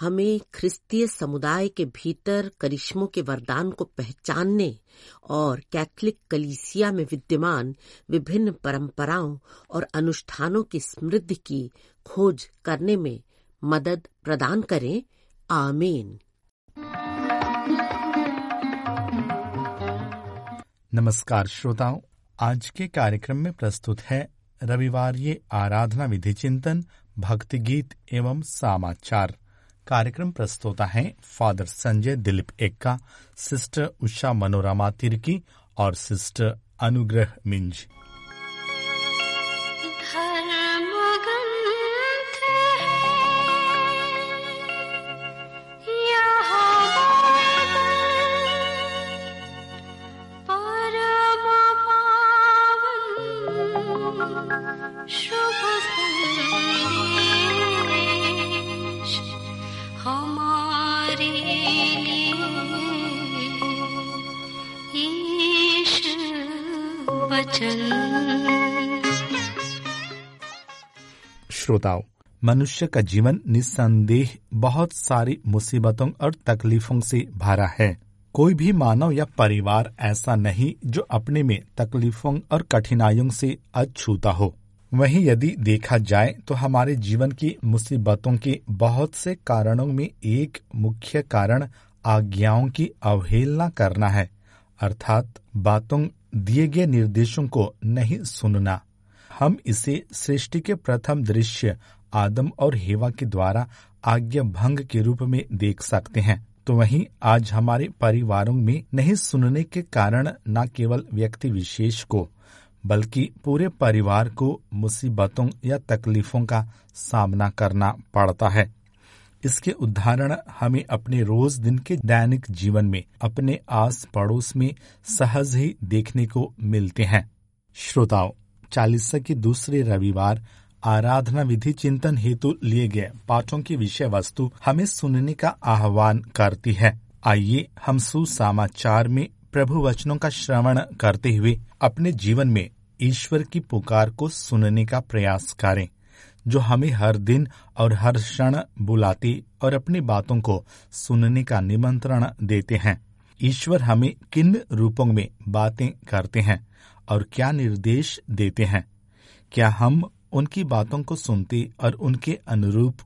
हमें ख्रिस्तीय समुदाय के भीतर करिश्मों के वरदान को पहचानने और कैथलिक कलीसिया में विद्यमान विभिन्न परंपराओं और अनुष्ठानों की समृद्धि की खोज करने में मदद प्रदान करें। आमीन। नमस्कार श्रोताओं, आज के कार्यक्रम में प्रस्तुत है रविवार ये आराधना विधि चिंतन, भक्ति गीत एवं समाचार। कार्यक्रम प्रस्तोता हैं फादर संजय दिलीप एक्का, सिस्टर उषा मनोरमा तिर्की और सिस्टर अनुग्रह मिंज। श्रोताओं, मनुष्य का जीवन निस्संदेह बहुत सारी मुसीबतों और तकलीफों से भरा है। कोई भी मानव या परिवार ऐसा नहीं जो अपने में तकलीफों और कठिनाइयों से अछूता हो। वहीं यदि देखा जाए तो हमारे जीवन की मुसीबतों के बहुत से कारणों में एक मुख्य कारण आज्ञाओं की अवहेलना करना है। अर्थात बातों दिए गए निर्देशों को नहीं सुनना। हम इसे सृष्टि के प्रथम दृश्य, आदम और हेवा के द्वारा आज्ञा भंग के रूप में देख सकते हैं। तो वहीं आज हमारे परिवारों में नहीं सुनने के कारण न केवल व्यक्ति विशेष को, बल्कि पूरे परिवार को मुसीबतों या तकलीफों का सामना करना पड़ता है। इसके उदाहरण हमें अपने रोज दिन के दैनिक जीवन में, अपने आस पड़ोस में सहज ही देखने को मिलते हैं। श्रोताओं, चालीसा के दूसरे रविवार आराधना विधि चिंतन हेतु लिए गए पाठों की विषय वस्तु हमें सुनने का आह्वान करती है। आइए हम सुसमाचार में प्रभु वचनों का श्रवण करते हुए अपने जीवन में ईश्वर की पुकार को सुनने का प्रयास करें। जो हमें हर दिन और हर क्षण बुलाते और अपनी बातों को सुनने का निमंत्रण देते हैं। ईश्वर हमें किन रूपों में बातें करते हैं और क्या निर्देश देते हैं? क्या हम उनकी बातों को सुनते और उनके अनुरूप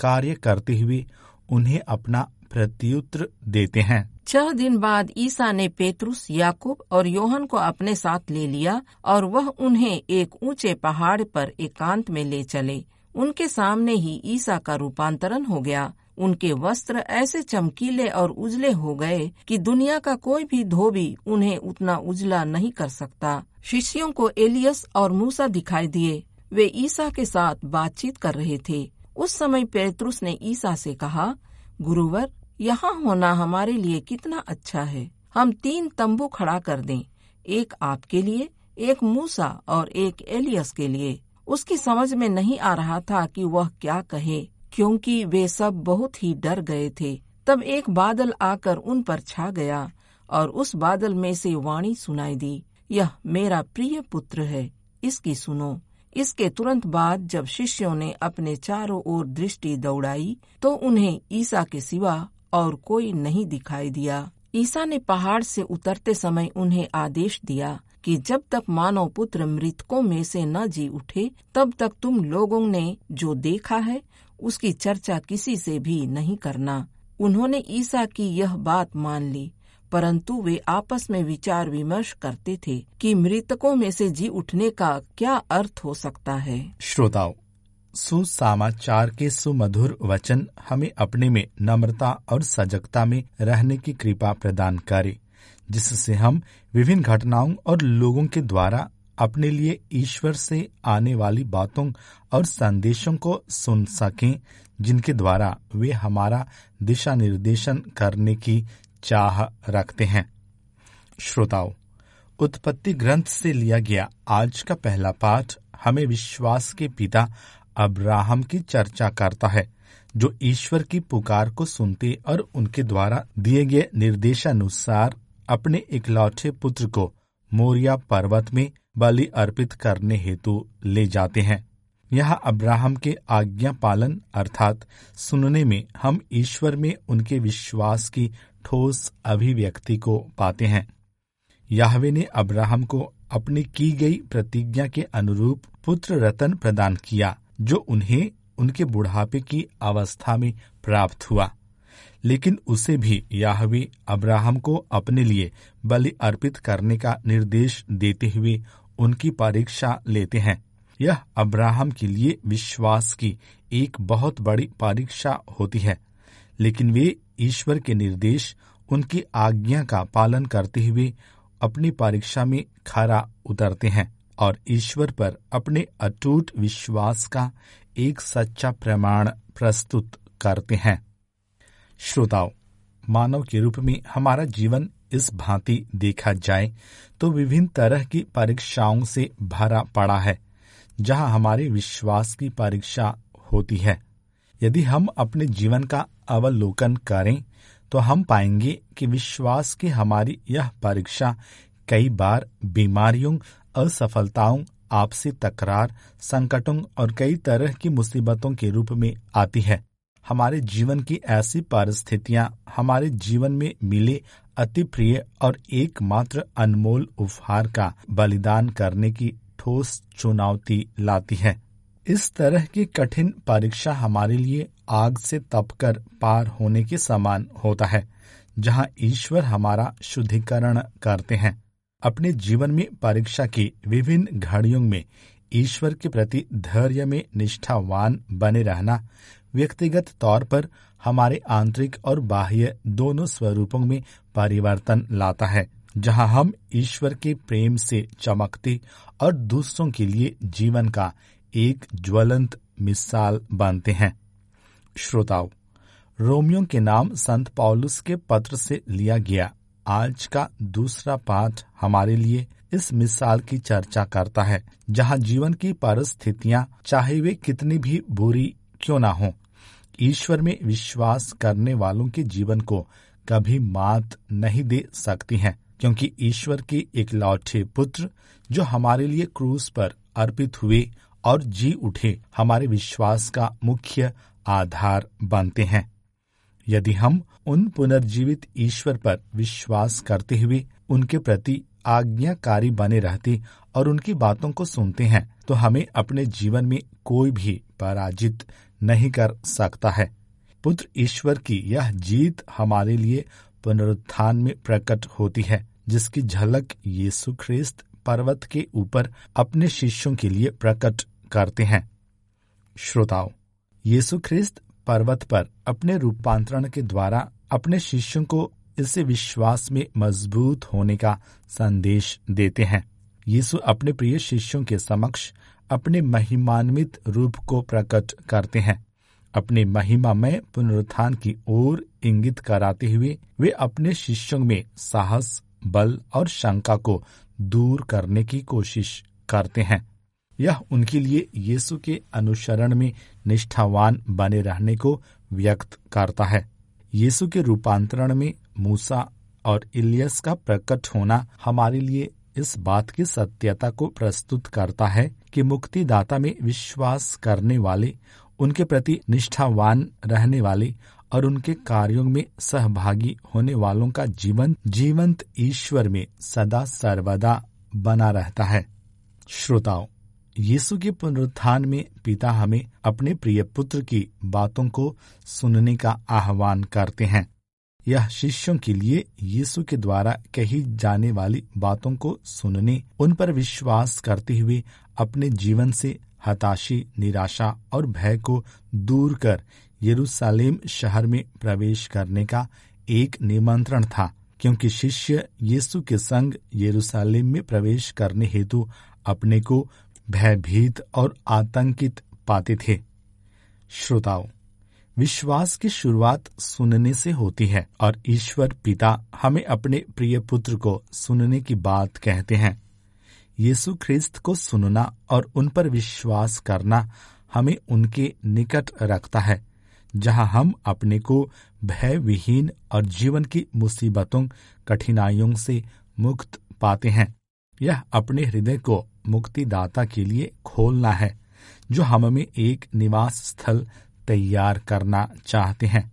कार्य करते हुए उन्हें अपना प्रत्युत्तर देते हैं? छह दिन बाद ईसा ने पेतरुस, याकूब और योहन को अपने साथ ले लिया और वह उन्हें एक ऊँचे पहाड़ पर एकांत में ले चले। उनके सामने ही ईसा का रूपांतरण हो गया। उनके वस्त्र ऐसे चमकीले और उजले हो गए कि दुनिया का कोई भी धोबी उन्हें उतना उजला नहीं कर सकता। शिष्यों को एलियस और मूसा दिखाई दिए। वे ईसा के साथ बातचीत कर रहे थे। उस समय पेतरुस ने ईसा से कहा, गुरुवर यहाँ होना हमारे लिए कितना अच्छा है। हम तीन तंबू खड़ा कर दें, एक आपके लिए, एक मूसा और एक एलियस के लिए। उसकी समझ में नहीं आ रहा था कि वह क्या कहे, क्योंकि वे सब बहुत ही डर गए थे। तब एक बादल आकर उन पर छा गया और उस बादल में से वाणी सुनाई दी, यह मेरा प्रिय पुत्र है, इसकी सुनो। इसके तुरंत बाद जब शिष्यों ने अपने चारों ओर दृष्टि दौड़ाई तो उन्हें ईसा के सिवा और कोई नहीं दिखाई दिया। ईसा ने पहाड़ से उतरते समय उन्हें आदेश दिया कि जब तक मानव पुत्र मृतकों में से न जी उठे, तब तक तुम लोगों ने जो देखा है, उसकी चर्चा किसी से भी नहीं करना। उन्होंने ईसा की यह बात मान ली, परंतु वे आपस में विचार विमर्श करते थे कि मृतकों में से जी उठने का क्या अर्थ हो सकता है। श्रोताओं सुसमाचार के सुमधुर वचन हमें अपने में नम्रता और सजगता में रहने की कृपा प्रदान करे, जिससे हम विभिन्न घटनाओं और लोगों के द्वारा अपने लिए ईश्वर से आने वाली बातों और संदेशों को सुन सकें, जिनके द्वारा वे हमारा दिशा निर्देशन करने की चाह रखते हैं। श्रोताओं, उत्पत्ति ग्रंथ से लिया गया आज का पहला पाठ हमें विश्वास के पिता अब्राहम की चर्चा करता है, जो ईश्वर की पुकार को सुनते और उनके द्वारा दिए गए निर्देशानुसार अपने इकलौते पुत्र को मोरिया पर्वत में बलि अर्पित करने हेतु ले जाते हैं। यहाँ अब्राहम के आज्ञा पालन अर्थात सुनने में हम ईश्वर में उनके विश्वास की ठोस अभिव्यक्ति को पाते हैं। याहवे ने अब्राहम को अपनी की गई प्रतिज्ञा के अनुरूप पुत्र रतन प्रदान किया। जो उन्हें उनके बुढ़ापे की अवस्था में प्राप्त हुआ। लेकिन उसे भी याहवे अब्राहम को अपने लिए बलि अर्पित करने का निर्देश देते हुए उनकी परीक्षा लेते हैं। यह अब्राहम के लिए विश्वास की एक बहुत बड़ी परीक्षा होती है। लेकिन वे ईश्वर के निर्देश, उनकी आज्ञा का पालन करते हुए अपनी परीक्षा में खरा उतरते हैं। और ईश्वर पर अपने अटूट विश्वास का एक सच्चा प्रमाण प्रस्तुत करते हैं। श्रोताओं, मानव के रूप में हमारा जीवन इस भांति देखा जाए तो विभिन्न तरह की परीक्षाओं से भरा पड़ा है, जहाँ हमारे विश्वास की परीक्षा होती है। यदि हम अपने जीवन का अवलोकन करें तो हम पाएँगे कि विश्वास की हमारी यह परीक्षा कई बार बीमारियों असफलताओं, आपसी तकरार, संकटों और कई तरह की मुसीबतों के रूप में आती है। हमारे जीवन की ऐसी परिस्थितियाँ हमारे जीवन में मिले अति प्रिय और एकमात्र अनमोल उपहार का बलिदान करने की ठोस चुनौती लाती है। इस तरह की कठिन परीक्षा हमारे लिए आग से तपकर पार होने के समान होता है, जहाँ ईश्वर हमारा शुद्धिकरण करते हैं। अपने जीवन में परीक्षा की विभिन्न घड़ियों में ईश्वर के प्रति धैर्य में निष्ठावान बने रहना, व्यक्तिगत तौर पर हमारे आंतरिक और बाह्य दोनों स्वरूपों में परिवर्तन लाता है, जहाँ हम ईश्वर के प्रेम से चमकते और दूसरों के लिए जीवन का एक ज्वलंत मिसाल बनते हैं। श्रोताओं, रोमियो के नाम संत पौलुस के पत्र से लिया गया आज का दूसरा पाठ हमारे लिए इस मिसाल की चर्चा करता है, जहाँ जीवन की परिस्थितियाँ, चाहे वे कितनी भी बुरी क्यों ना हो, ईश्वर में विश्वास करने वालों के जीवन को कभी मात नहीं दे सकती हैं, क्योंकि ईश्वर के एक लौटे पुत्र, जो हमारे लिए क्रूस पर अर्पित हुए और जी उठे, हमारे विश्वास का मुख्य आधार बनते हैं। यदि हम उन पुनर्जीवित ईश्वर पर विश्वास करते हुए उनके प्रति आज्ञाकारी बने रहते और उनकी बातों को सुनते हैं तो हमें अपने जीवन में कोई भी पराजित नहीं कर सकता है। पुत्र ईश्वर की यह जीत हमारे लिए पुनरुत्थान में प्रकट होती है, जिसकी झलक यीशु ख्रिस्त पर्वत के ऊपर अपने शिष्यों के लिए प्रकट करते हैं। श्रोताओं, यीशु ख्रिस्त पर्वत पर अपने रूपांतरण के द्वारा अपने शिष्यों को इसे विश्वास में मज़बूत होने का संदेश देते हैं। यीशु अपने प्रिय शिष्यों के समक्ष अपने महिमान्वित रूप को प्रकट करते हैं। अपने महिमा में पुनरुत्थान की ओर इंगित कराते हुए वे अपने शिष्यों में साहस, बल और शंका को दूर करने की कोशिश करते हैं। यह उनके लिए यीशु के अनुसरण में निष्ठावान बने रहने को व्यक्त करता है। यीशु के रूपांतरण में मूसा और इलियस का प्रकट होना हमारे लिए इस बात की सत्यता को प्रस्तुत करता है कि मुक्तिदाता में विश्वास करने वाले, उनके प्रति निष्ठावान रहने वाले और उनके कार्यों में सहभागी होने वालों का जीवन जीवंत ईश्वर में सदा सर्वदा बना रहता है। श्रोताओं यीशु के पुनरुत्थान में पिता हमें अपने प्रिय पुत्र की बातों को सुनने का आह्वान करते हैं। यह शिष्यों के लिए यीशु के द्वारा कही जाने वाली बातों को सुनने, उन पर विश्वास करते हुए अपने जीवन से हताशी, निराशा और भय को दूर कर यरूशलेम शहर में प्रवेश करने का एक निमंत्रण था, क्योंकि शिष्य यीशु के संग यरूशलेम में प्रवेश करने हेतु अपने को भयभीत और आतंकित पाते थे। श्रोताओं, विश्वास की शुरुआत सुनने से होती है और ईश्वर पिता हमें अपने प्रिय पुत्र को सुनने की बात कहते हैं। यीशु ख्रिस्त को सुनना और उन पर विश्वास करना हमें उनके निकट रखता है, जहाँ हम अपने को भय विहीन और जीवन की मुसीबतों, कठिनाइयों से मुक्त पाते हैं। यह अपने हृदय को मुक्तिदाता के लिए खोलना है, जो हमें एक निवास स्थल तैयार करना चाहते हैं।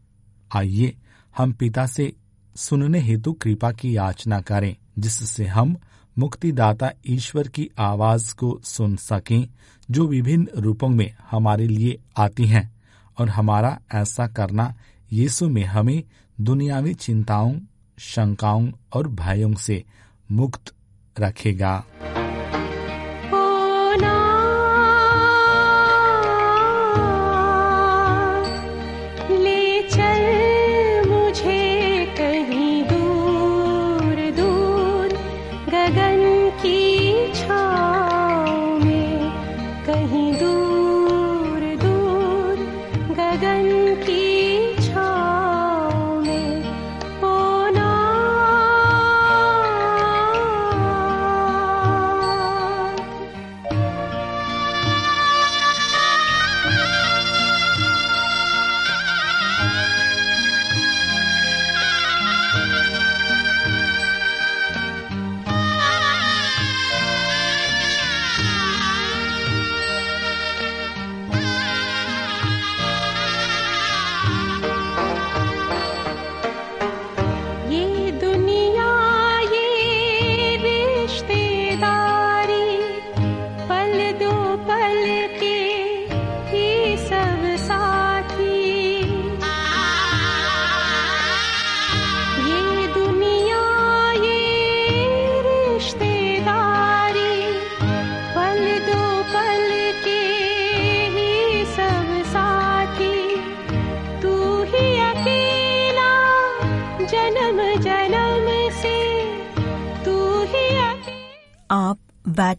आइए, हम पिता से सुनने हेतु कृपा की याचना करें, जिससे हम मुक्तिदाता ईश्वर की आवाज़ को सुन सकें, जो विभिन्न रूपों में हमारे लिए आती हैं। और हमारा ऐसा करना यीशु में हमें दुनियावी चिंताओं, शंकाओं और भयों से मुक्त रखेगा।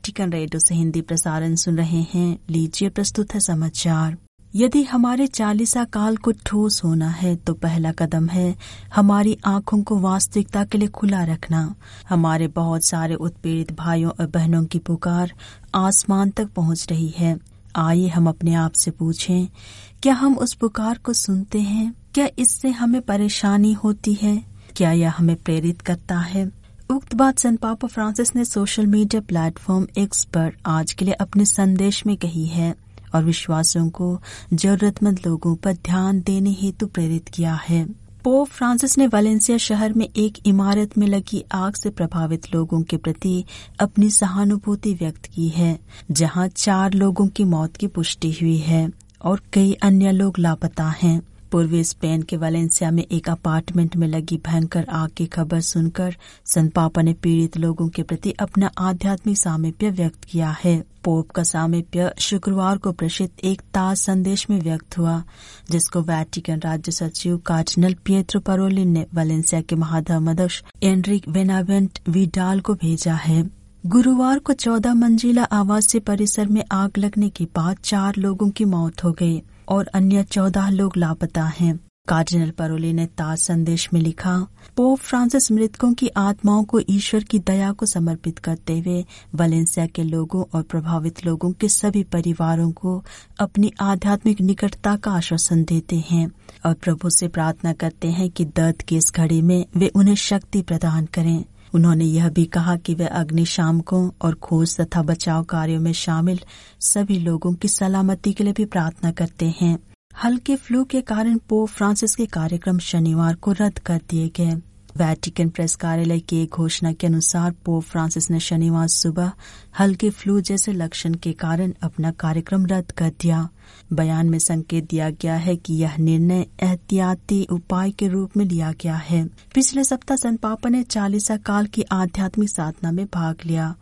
वेटिकन रेडियो से हिंदी प्रसारण सुन रहे हैं। लीजिए प्रस्तुत है समाचार। यदि हमारे चालीसा काल को ठोस होना है तो पहला कदम है हमारी आँखों को वास्तविकता के लिए खुला रखना। हमारे बहुत सारे उत्पीड़ित भाइयों और बहनों की पुकार आसमान तक पहुँच रही है। आइए हम अपने आप से पूछें, क्या हम उस पुकार को सुनते हैं? क्या इससे हमें परेशानी होती है? क्या यह हमें प्रेरित करता है? उक्त बात सन पापा फ्रांसिस ने सोशल मीडिया प्लेटफॉर्म एक्स पर आज के लिए अपने संदेश में कही है और विश्वासियों को जरूरतमंद लोगों पर ध्यान देने हेतु प्रेरित किया है। पोप फ्रांसिस ने वालेंसिया शहर में एक इमारत में लगी आग से प्रभावित लोगों के प्रति अपनी सहानुभूति व्यक्त की है, जहाँ चार लोगों की मौत की पुष्टि हुई है और कई अन्य लोग लापता हैं। पूर्वी स्पेन के वलेंसिया में एक अपार्टमेंट में लगी भयंकर आग की खबर सुनकर संत पापा ने पीड़ित लोगों के प्रति अपना आध्यात्मिक सामिप्य व्यक्त किया है। पोप का सामिप्य शुक्रवार को प्रसिद्ध एक ताज संदेश में व्यक्त हुआ, जिसको वैटिकन राज्य सचिव कार्डिनल पिएत्रो परोलिन ने वलेंसिया के महाधर्मदक्ष एनरिक वेनावेंट विडाल को भेजा है। गुरुवार को चौदह मंजिला आवासीय परिसर में आग लगने के बाद चार लोगों की मौत हो गई। और अन्य चौदह लोग लापता हैं। कार्डिनल परोले ने ताज संदेश में लिखा, पोप फ्रांसिस मृतकों की आत्माओं को ईश्वर की दया को समर्पित करते हुए वलेंसिया के लोगों और प्रभावित लोगों के सभी परिवारों को अपनी आध्यात्मिक निकटता का आश्वासन देते हैं और प्रभु से प्रार्थना करते हैं कि दर्द की इस घड़ी में वे उन्हें शक्ति प्रदान करें। उन्होंने यह भी कहा कि वे अग्निशामकों और खोज तथा बचाव कार्यों में शामिल सभी लोगों की सलामती के लिए भी प्रार्थना करते हैं। हल्के फ्लू के कारण पोप फ्रांसिस के कार्यक्रम शनिवार को रद्द कर दिए गए। वैटिकन प्रेस कार्यालय की एक घोषणा के अनुसार पोप फ्रांसिस ने शनिवार सुबह हल्के फ्लू जैसे लक्षण के कारण अपना कार्यक्रम रद्द कर दिया। बयान में संकेत दिया गया है कि यह निर्णय एहतियाती उपाय के रूप में लिया गया है। पिछले सप्ताह संत पापा ने चालीसा काल की आध्यात्मिक साधना में भाग लिया,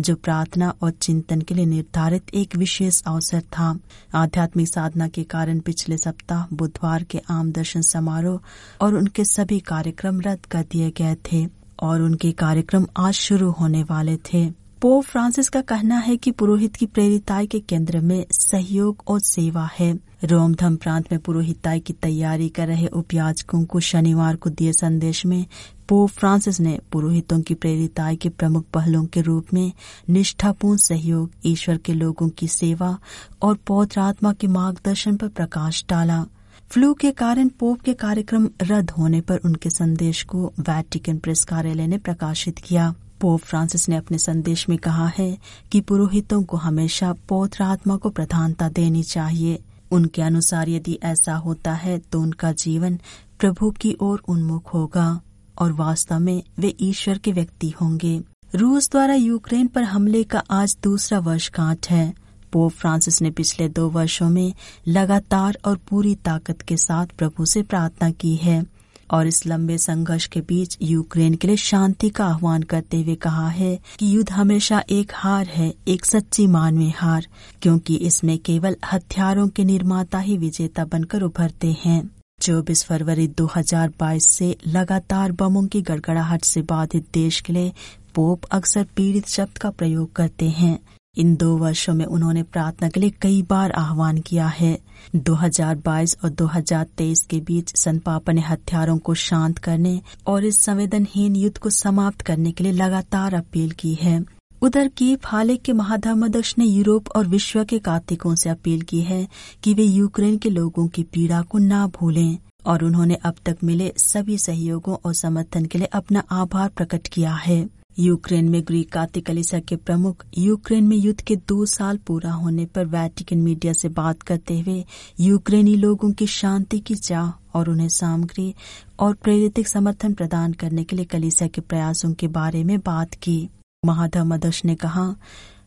जो प्रार्थना और चिंतन के लिए निर्धारित एक विशेष अवसर था। आध्यात्मिक साधना के कारण पिछले सप्ताह बुधवार के आम दर्शन समारोह और उनके सभी कार्यक्रम रद्द कर दिए गए थे और उनके कार्यक्रम आज शुरू होने वाले थे। पोप फ्रांसिस का कहना है कि पुरोहित की प्रेरिताई के केंद्र में सहयोग और सेवा है। रोम धम प्रांत में पुरोहिताई की तैयारी कर रहे उपयाचकों को शनिवार को दिए संदेश में पोप फ्रांसिस ने पुरोहितों की प्रेरिताई के प्रमुख पहलों के रूप में निष्ठापूर्ण सहयोग, ईश्वर के लोगों की सेवा और पौत्र आत्मा के मार्गदर्शन पर प्रकाश डाला। फ्लू के कारण पोप के कार्यक्रम रद्द होने पर उनके संदेश को वैटिकन प्रेस कार्यालय ने प्रकाशित किया। पोप फ्रांसिस ने अपने संदेश में कहा है कि पुरोहितों को हमेशा पौत्र आत्मा को प्रधानता देनी चाहिए। उनके अनुसार यदि ऐसा होता है तो उनका जीवन प्रभु की ओर उन्मुख होगा और वास्तव में वे ईश्वर के व्यक्ति होंगे। रूस द्वारा यूक्रेन पर हमले का आज दूसरा वर्षगांठ है। पोप फ्रांसिस ने पिछले दो वर्षों में लगातार और पूरी ताकत के साथ प्रभु से प्रार्थना की है। और इस लंबे संघर्ष के बीच यूक्रेन के लिए शांति का आह्वान करते हुए कहा है कि युद्ध हमेशा एक हार है, एक सच्ची मानवीय हार, क्योंकि इसमें केवल हथियारों के निर्माता ही विजेता बनकर उभरते हैं। 24 फरवरी 2022 से लगातार बमों की गड़गड़ाहट से बाधित देश के लिए पोप अक्सर पीड़ित शब्द का प्रयोग करते हैं। इन दो वर्षों में उन्होंने प्रार्थना के लिए कई बार आह्वान किया है। 2022 और 2023 के बीच संपापा ने हथियारों को शांत करने और इस संवेदनहीन युद्ध को समाप्त करने के लिए लगातार अपील की है। उधर कीव हाले के महाधर्मदक्ष ने यूरोप और विश्व के कार्तिकों से अपील की है कि वे यूक्रेन के लोगों की पीड़ा को ना भूलें और उन्होंने अब तक मिले सभी सहयोगों और समर्थन के लिए अपना आभार प्रकट किया है। यूक्रेन में ग्रीक कार्तिक कलिसा के प्रमुख, यूक्रेन में युद्ध के दो साल पूरा होने पर वैटिकन मीडिया से बात करते हुए यूक्रेनी लोगों की शांति की चाह और उन्हें सामग्री और प्रेरित समर्थन प्रदान करने के लिए कलिसा के प्रयासों के बारे में बात की। महाधर्मदश ने कहा,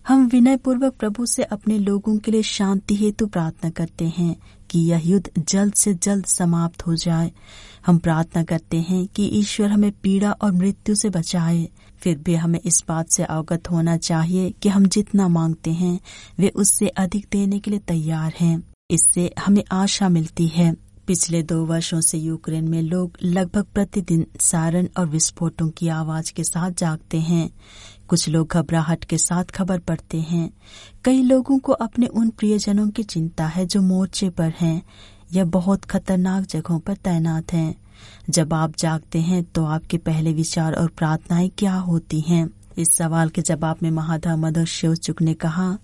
हम विनय पूर्वक प्रभु से अपने लोगों के लिए शांति हेतु प्रार्थना करते हैं कि यह युद्ध जल्द से जल्द समाप्त हो जाए। हम प्रार्थना करते हैं कि ईश्वर हमें पीड़ा और मृत्यु से बचाए। फिर भी हमें इस बात से अवगत होना चाहिए कि हम जितना मांगते हैं, वे उससे अधिक देने के लिए तैयार हैं। इससे हमें आशा मिलती है। पिछले दो वर्षों से यूक्रेन में लोग लगभग प्रतिदिन सारण और विस्फोटों की आवाज़ के साथ जागते हैं। कुछ लोग घबराहट के साथ खबर पढ़ते हैं। कई लोगों को अपने उन प्रियजनों की चिंता है जो मोर्चे पर हैं। या बहुत खतरनाक जगहों पर तैनात हैं। जब आप जागते हैं तो आपके पहले विचार और प्रार्थनाएँ क्या होती हैं? इस सवाल के जवाब में महाधा मदर शिवचुक ने कहा,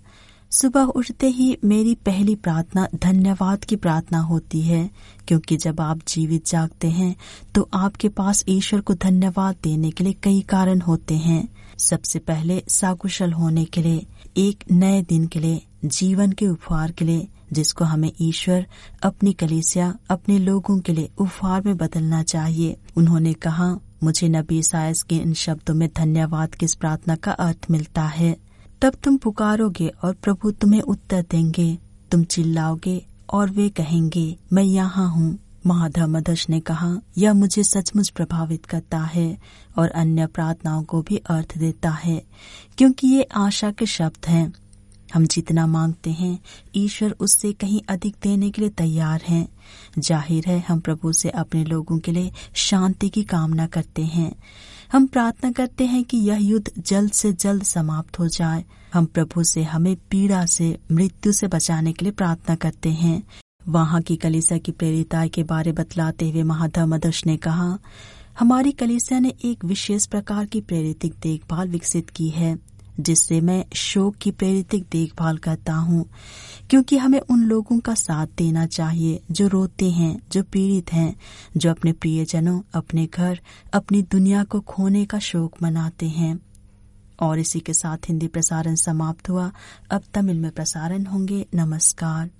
सुबह उठते ही मेरी पहली प्रार्थना धन्यवाद की प्रार्थना होती है, क्योंकि जब आप जीवित जागते हैं तो आपके पास ईश्वर को धन्यवाद देने के लिए कई कारण होते हैं। सबसे पहले साकुशल होने के लिए, एक नए दिन के लिए, जीवन के उपहार के लिए जिसको हमें ईश्वर अपनी कलेसिया, अपने लोगों के लिए उपहार में बदलना चाहिए। उन्होंने कहा, मुझे नबी सायस के इन शब्दों में धन्यवाद की इस प्रार्थना का अर्थ मिलता है। तब तुम पुकारोगे और प्रभु तुम्हें उत्तर देंगे। तुम चिल्लाओगे और वे कहेंगे, मैं यहाँ हूँ। महाधर्मदश ने कहा, यह मुझे सचमुच प्रभावित करता है और अन्य प्रार्थनाओं को भी अर्थ देता है, क्योंकि ये आशा के शब्द हैं। हम जितना मांगते हैं, ईश्वर उससे कहीं अधिक देने के लिए तैयार हैं। ज़ाहिर है, हम प्रभु से अपने लोगों के लिए शांति की कामना करते हैं। हम प्रार्थना करते हैं कि यह युद्ध जल्द से जल्द समाप्त हो जाए। हम प्रभु से, हमें पीड़ा से, मृत्यु से बचाने के लिए प्रार्थना करते हैं। वहाँ की कलिसा की प्रेरिताई के बारे बतलाते हुए महाधर्मदर्श ने कहा, हमारी कलिसिया ने एक विशेष प्रकार की प्रेरित देखभाल विकसित की है। जिससे मैं शोक की प्रेरित देखभाल करता हूँ। क्योंकि हमें उन लोगों का साथ देना चाहिए जो रोते हैं, जो पीड़ित हैं, जो अपने प्रियजनों, अपने घर, अपनी दुनिया को खोने का शोक मनाते हैं। और इसी के साथ हिंदी प्रसारण समाप्त हुआ। अब तमिल में प्रसारण होंगे। नमस्कार।